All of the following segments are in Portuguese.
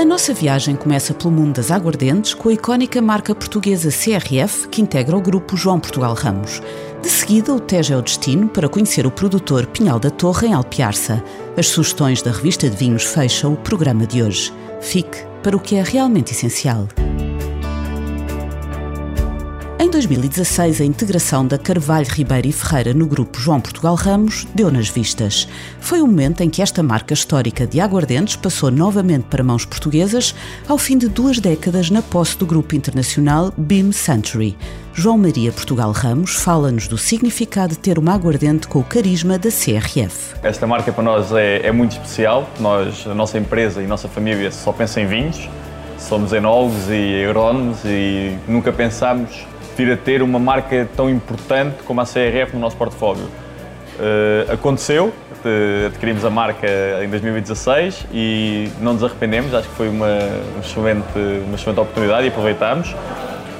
A nossa viagem começa pelo mundo das aguardentes com a icónica marca portuguesa CRF que integra o grupo João Portugal Ramos. De seguida, o Tejo é o destino para conhecer o produtor Pinhal da Torre em Alpiarça. As sugestões da revista de vinhos fecham o programa de hoje. Fique para o que é realmente essencial. Em 2016, a integração da Carvalho Ribeiro e Ferreira no grupo João Portugal Ramos deu nas vistas. Foi o momento em que esta marca histórica de aguardentes passou novamente para mãos portuguesas, ao fim de duas décadas na posse do grupo internacional Beam Century. João Maria Portugal Ramos fala-nos do significado de ter uma aguardente com o carisma da CRF. Esta marca para nós é, é muito especial. Nós, a nossa empresa e a nossa família só pensa em vinhos. Somos enólogos e agrónomos e nunca pensámos vir a ter uma marca tão importante como a CRF no nosso portfólio. Uh, aconteceu, adquirimos a marca em 2016 e não nos arrependemos, acho que foi uma, uma, excelente, uma excelente oportunidade e aproveitámos.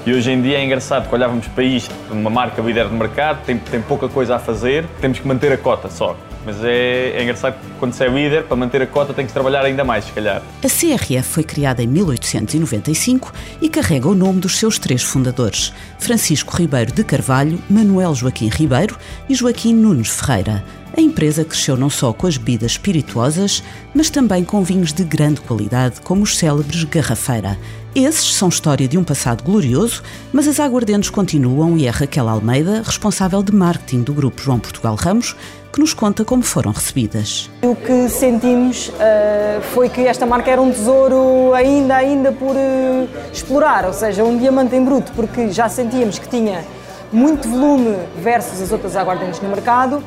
E hoje em dia é engraçado que olhávamos para isto, uma marca líder de mercado, tem, tem pouca coisa a fazer, temos que manter a cota só. Mas é, é engraçado que quando se é líder, para manter a cota tem que trabalhar ainda mais, se calhar. A CRF foi criada em 1895 e carrega o nome dos seus três fundadores, Francisco Ribeiro de Carvalho, Manuel Joaquim Ribeiro e Joaquim Nunes Ferreira. A empresa cresceu não só com as bebidas espirituosas, mas também com vinhos de grande qualidade, como os célebres Garrafeira. Esses são história de um passado glorioso, mas as aguardentes continuam e é Raquel Almeida, responsável de marketing do grupo João Portugal Ramos, que nos conta como foram recebidas. O que sentimos uh, foi que esta marca era um tesouro ainda, ainda por uh, explorar, ou seja, um diamante em bruto, porque já sentíamos que tinha muito volume versus as outras aguardentes no mercado,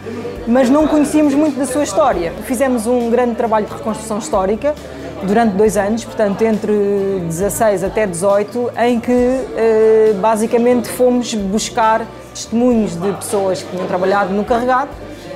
mas não conhecíamos muito da sua história. Fizemos um grande trabalho de reconstrução histórica durante dois anos, portanto entre 16 até 18, em que uh, basicamente fomos buscar testemunhos de pessoas que tinham trabalhado no carregado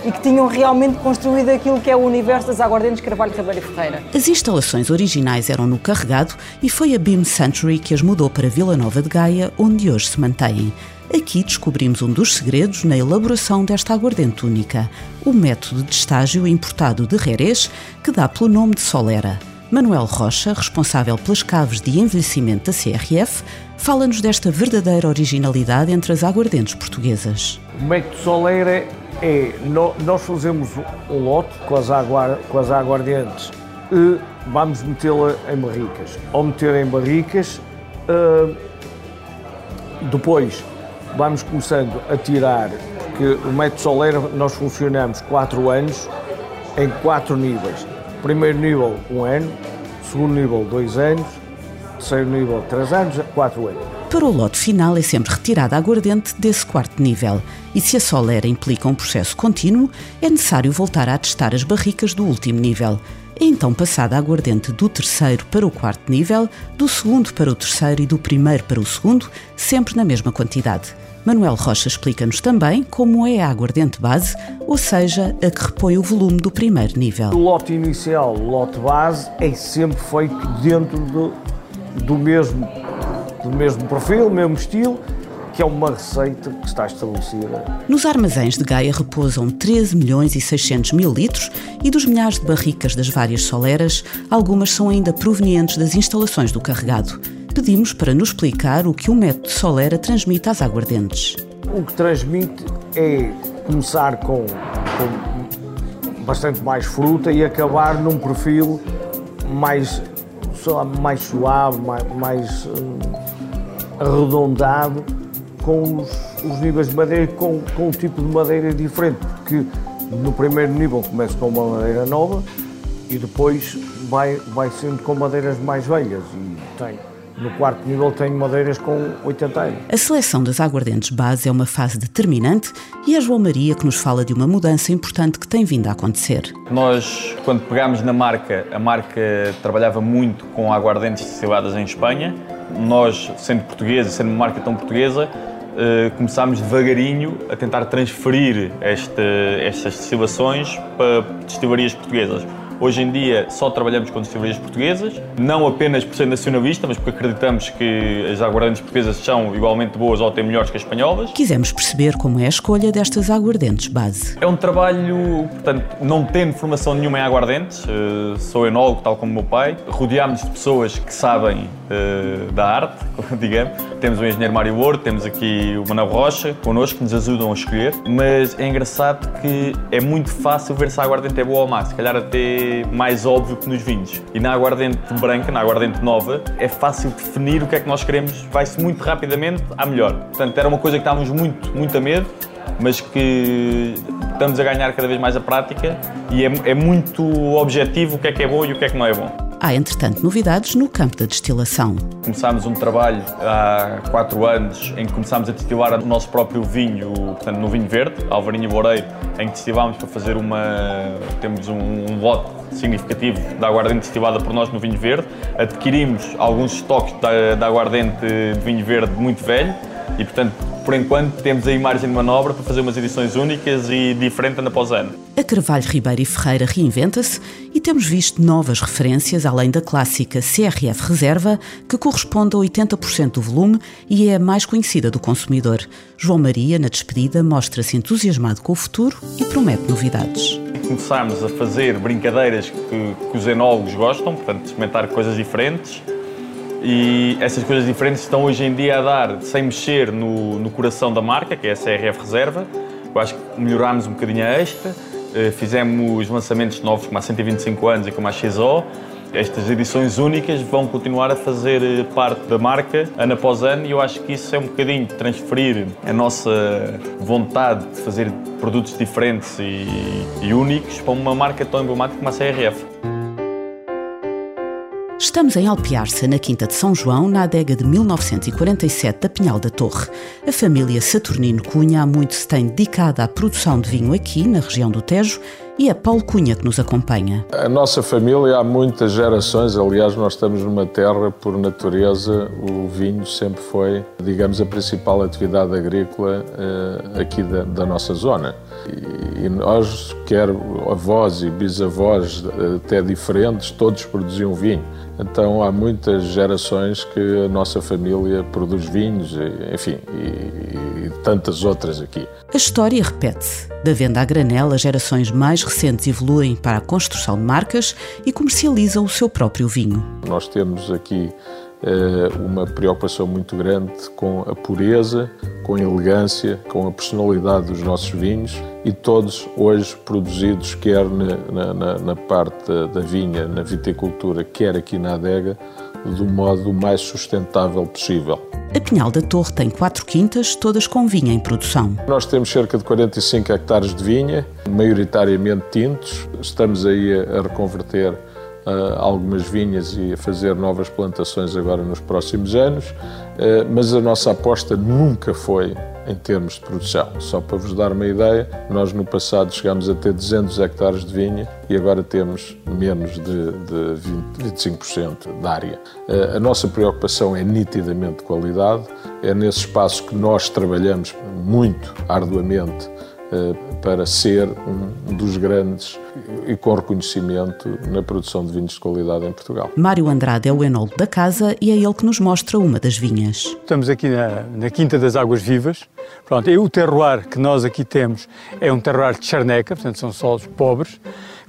e que tinham realmente construído aquilo que é o universo das aguardentes Carvalho Ribeiro Ferreira. As instalações originais eram no Carregado e foi a Beam Century que as mudou para Vila Nova de Gaia, onde hoje se mantêm. Aqui descobrimos um dos segredos na elaboração desta aguardente única, o método de estágio importado de Jerez, que dá pelo nome de Solera. Manuel Rocha, responsável pelas caves de envelhecimento da CRF, fala-nos desta verdadeira originalidade entre as aguardentes portuguesas. O método Solera é, nós fazemos um lote com as, aguar, com as aguardentes e vamos metê-la em barricas. Ao meter em barricas, uh, depois vamos começando a tirar, porque o método Solera nós funcionamos 4 anos em 4 níveis. Primeiro nível, 1 um ano, segundo nível, 2 anos, terceiro nível, 3 anos, 4 anos. Para o lote final é sempre retirada a aguardente desse quarto nível e se a solera implica um processo contínuo, é necessário voltar a testar as barricas do último nível. É então passada a aguardente do terceiro para o quarto nível, do segundo para o terceiro e do primeiro para o segundo, sempre na mesma quantidade. Manuel Rocha explica-nos também como é a aguardente base, ou seja, a que repõe o volume do primeiro nível. O lote inicial, o lote base, é sempre feito dentro do, do mesmo do mesmo perfil, mesmo estilo, que é uma receita que está estabelecida. Nos armazéns de Gaia repousam 13 milhões e 600 mil litros e dos milhares de barricas das várias soleras, algumas são ainda provenientes das instalações do carregado. Pedimos para nos explicar o que o método solera transmite às aguardentes. O que transmite é começar com, com bastante mais fruta e acabar num perfil mais, mais suave, mais, mais hum, arredondado com os, os níveis de madeira com, com um tipo de madeira diferente, porque no primeiro nível começa com uma madeira nova e depois vai, vai sendo com madeiras mais velhas e tem. No quarto nível tem madeiras com 80 anos. A seleção das aguardentes base é uma fase determinante e é João Maria que nos fala de uma mudança importante que tem vindo a acontecer. Nós, quando pegámos na marca, a marca trabalhava muito com aguardentes destiladas em Espanha nós, sendo portugueses, sendo uma marca tão portuguesa, Uh, começámos devagarinho a tentar transferir este, estas destilações para destilarias portuguesas. Hoje em dia só trabalhamos com destilarias portuguesas, não apenas por ser nacionalista, mas porque acreditamos que as aguardentes portuguesas são igualmente boas ou até melhores que as espanholas. Quisemos perceber como é a escolha destas aguardentes base. É um trabalho, portanto, não tendo formação nenhuma em aguardentes, eh, sou enólogo, tal como o meu pai, rodeámos de pessoas que sabem uh, da arte, digamos. Temos o engenheiro Mário Ouro, temos aqui o Manuel Rocha connosco, que nos ajudam a escolher, mas é engraçado que é muito fácil ver se a aguardente é boa ou má, se calhar até mais óbvio que nos vinhos. E na aguardente branca, na aguardente nova, é fácil definir o que é que nós queremos, vai-se muito rapidamente à melhor. Portanto, era uma coisa que estávamos muito, muito a medo, mas que estamos a ganhar cada vez mais a prática e é, é muito objetivo o que é que é bom e o que é que não é bom. Há, entretanto, novidades no campo da destilação. Começámos um trabalho há quatro anos em que começámos a destilar o nosso próprio vinho, portanto, no vinho verde, Alvarinho Boreiro, em que destilámos para fazer uma. temos um, um lote significativo da aguardente destilada por nós no vinho verde. Adquirimos alguns estoques da, da aguardente de vinho verde muito velho e, portanto, por enquanto, temos aí margem de manobra para fazer umas edições únicas e diferentes ano após ano. A Carvalho Ribeiro e Ferreira reinventa-se e temos visto novas referências, além da clássica CRF Reserva, que corresponde a 80% do volume e é a mais conhecida do consumidor. João Maria, na despedida, mostra-se entusiasmado com o futuro e promete novidades. Começámos a fazer brincadeiras que, que os enólogos gostam, portanto, experimentar coisas diferentes e essas coisas diferentes estão hoje em dia a dar, sem mexer no, no coração da marca, que é a CRF Reserva. Eu acho que melhorámos um bocadinho a esta, eh, fizemos lançamentos novos como há 125 anos e como a XO. Estas edições únicas vão continuar a fazer eh, parte da marca ano após ano e eu acho que isso é um bocadinho transferir a nossa vontade de fazer produtos diferentes e, e únicos para uma marca tão emblemática como a CRF. Estamos em Alpiarça, na Quinta de São João, na adega de 1947 da Pinhal da Torre. A família Saturnino Cunha há muito se tem dedicado à produção de vinho aqui, na região do Tejo, e é Paulo Cunha que nos acompanha. A nossa família há muitas gerações, aliás, nós estamos numa terra, por natureza, o vinho sempre foi, digamos, a principal atividade agrícola eh, aqui da, da nossa zona. E nós, quer avós e bisavós, até diferentes, todos produziam vinho. Então há muitas gerações que a nossa família produz vinhos, enfim, e, e tantas outras aqui. A história repete-se. Da venda à granela, as gerações mais recentes evoluem para a construção de marcas e comercializam o seu próprio vinho. Nós temos aqui eh, uma preocupação muito grande com a pureza, com a elegância, com a personalidade dos nossos vinhos e todos hoje produzidos quer na, na, na parte da vinha, na viticultura, quer aqui na adega, do modo mais sustentável possível. A Pinhal da Torre tem quatro quintas, todas com vinha em produção. Nós temos cerca de 45 hectares de vinha, maioritariamente tintos. Estamos aí a reconverter algumas vinhas e a fazer novas plantações agora nos próximos anos, uh, mas a nossa aposta nunca foi em termos de produção. Só para vos dar uma ideia, nós no passado chegámos a ter 200 hectares de vinha e agora temos menos de, de 20, 25% da área. Uh, a nossa preocupação é nitidamente qualidade, é nesse espaço que nós trabalhamos muito arduamente eh, para ser um dos grandes e com reconhecimento na produção de vinhos de qualidade em Portugal. Mário Andrade é o enólogo da casa e é ele que nos mostra uma das vinhas. Estamos aqui na, na Quinta das Águas Vivas. Pronto, e o terroir que nós aqui temos é um terroir de charneca, portanto são solos pobres,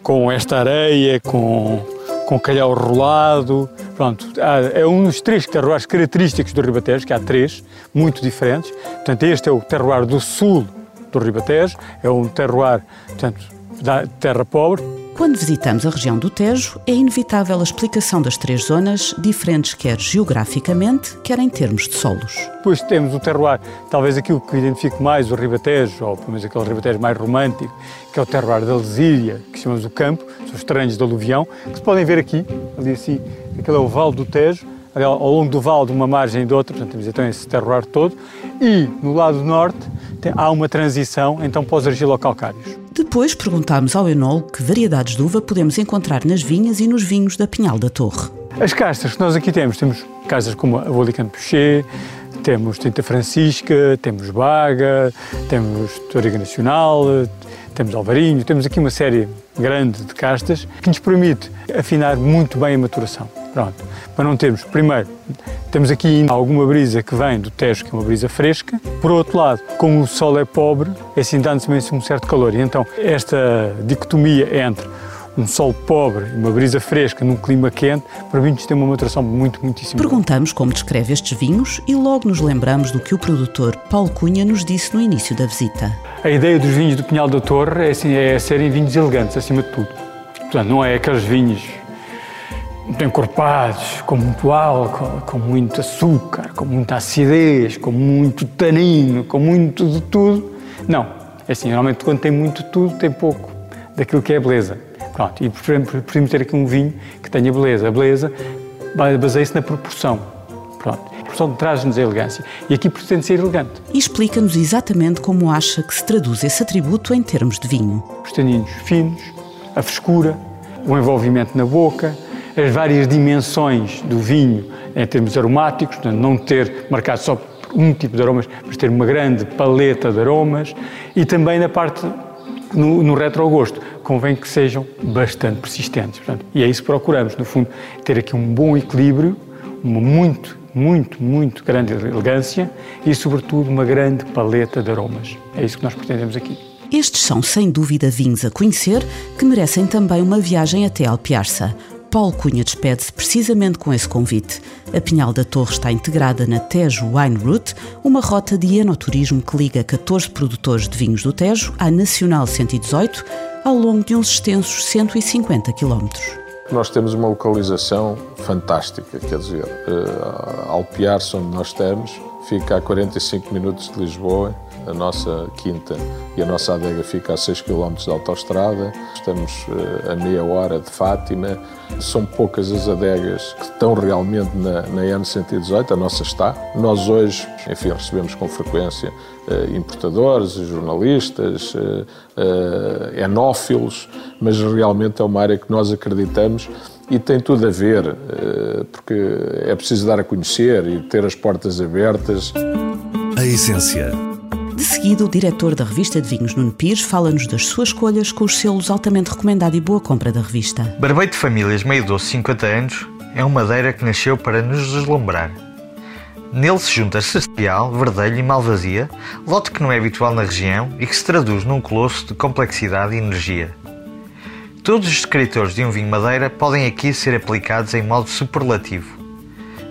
com esta areia, com, com calhau rolado. Pronto, é um dos três terroirs característicos do Ribatejo, que há três, muito diferentes. Portanto, este é o terroir do sul do Ribatejo, é um terroir, portanto, da terra pobre. Quando visitamos a região do Tejo, é inevitável a explicação das três zonas, diferentes quer geograficamente, quer em termos de solos. Depois temos o terroir, talvez aquilo que identifico mais o Ribatejo, ou pelo menos aquele Ribatejo mais romântico, que é o terroir da Lesíria, que chamamos o campo, são os terrenos de aluvião, que se podem ver aqui, ali assim, aquele é o Vale do Tejo, ao longo do vale de uma margem e de outra, portanto temos então esse terroir todo, e no lado norte há uma transição então para os argilocalcários. Depois perguntámos ao enólogo que variedades de uva podemos encontrar nas vinhas e nos vinhos da Pinhal da Torre. As castas que nós aqui temos, temos castas como a Volicante Puxê, temos Tinta Francisca, temos Baga, temos Toriga Nacional, temos Alvarinho, temos aqui uma série grande de castas que nos permite afinar muito bem a maturação. Pronto, para não termos, primeiro, temos aqui alguma brisa que vem do Tejo, que é uma brisa fresca. Por outro lado, como o sol é pobre, é assim dá-nos um certo calor. E então, esta dicotomia entre um sol pobre e uma brisa fresca num clima quente, para vinhos tem uma maturação muito, muitíssimo Perguntamos como descreve estes vinhos e logo nos lembramos do que o produtor Paulo Cunha nos disse no início da visita. A ideia dos vinhos do Pinhal da Torre é, assim, é serem vinhos elegantes, acima de tudo. Portanto, não é aqueles vinhos muito encorpados, com muito álcool, com muito açúcar, com muita acidez, com muito tanino, com muito de tudo. Não. É assim, normalmente quando tem muito de tudo, tem pouco daquilo que é beleza. Pronto, e preferimos ter aqui um vinho que tenha beleza. A beleza baseia-se na proporção. Pronto. A proporção traz-nos a elegância. E aqui pretende ser elegante. E explica-nos exatamente como acha que se traduz esse atributo em termos de vinho. Os taninos finos, a frescura, o envolvimento na boca, as várias dimensões do vinho em termos aromáticos, portanto, não ter marcado só um tipo de aromas, mas ter uma grande paleta de aromas e também na parte no, no retrogosto, convém que sejam bastante persistentes. Portanto, e é isso que procuramos, no fundo, ter aqui um bom equilíbrio, uma muito, muito, muito grande elegância e, sobretudo, uma grande paleta de aromas. É isso que nós pretendemos aqui. Estes são, sem dúvida, vinhos a conhecer que merecem também uma viagem até Alpiarça. Paulo Cunha despede-se precisamente com esse convite. A Pinhal da Torre está integrada na Tejo Wine Route, uma rota de enoturismo que liga 14 produtores de vinhos do Tejo à Nacional 118, ao longo de uns extensos 150 quilómetros. Nós temos uma localização fantástica, quer dizer, uh, Alpiarça, onde nós estamos, fica a 45 minutos de Lisboa, a nossa quinta e a nossa adega fica a 6 km de autoestrada. Estamos eh, a meia hora de Fátima. São poucas as adegas que estão realmente na, na N118, a nossa está. Nós hoje, enfim, recebemos com frequência eh, importadores, jornalistas, eh, enófilos, mas realmente é uma área que nós acreditamos e tem tudo a ver, porque é preciso dar a conhecer e ter as portas abertas. A essência de seguida, o diretor da revista de vinhos, Nuno Pires, fala-nos das suas escolhas com os selos altamente recomendado e boa compra da revista. Barbeito de Famílias Meio Doce 50 anos é uma madeira que nasceu para nos deslumbrar. Nele se junta Celestial, Verdelho e Malvasia, lote que não é habitual na região e que se traduz num colosso de complexidade e energia. Todos os descritores de um vinho madeira podem aqui ser aplicados em modo superlativo.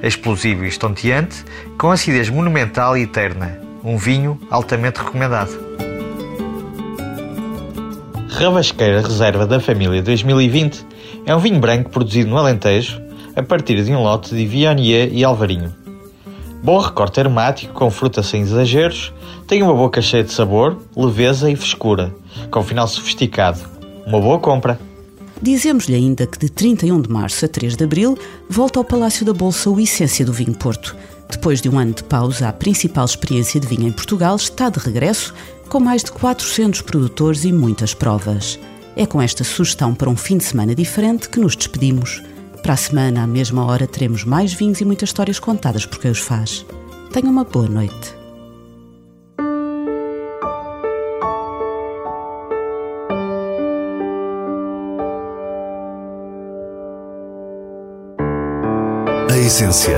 Explosivo e estonteante, com acidez monumental e eterna, um vinho altamente recomendado. Rabasqueira Reserva da Família 2020 é um vinho branco produzido no Alentejo a partir de um lote de Viognier e Alvarinho. Bom recorte aromático com fruta sem exageros, tem uma boca cheia de sabor, leveza e frescura, com final sofisticado. Uma boa compra! Dizemos-lhe ainda que de 31 de março a 3 de abril volta ao Palácio da Bolsa o Essência do Vinho Porto depois de um ano de pausa, a principal experiência de vinho em Portugal está de regresso, com mais de 400 produtores e muitas provas. É com esta sugestão para um fim de semana diferente que nos despedimos. Para a semana, à mesma hora, teremos mais vinhos e muitas histórias contadas por quem os faz. Tenha uma boa noite. A essência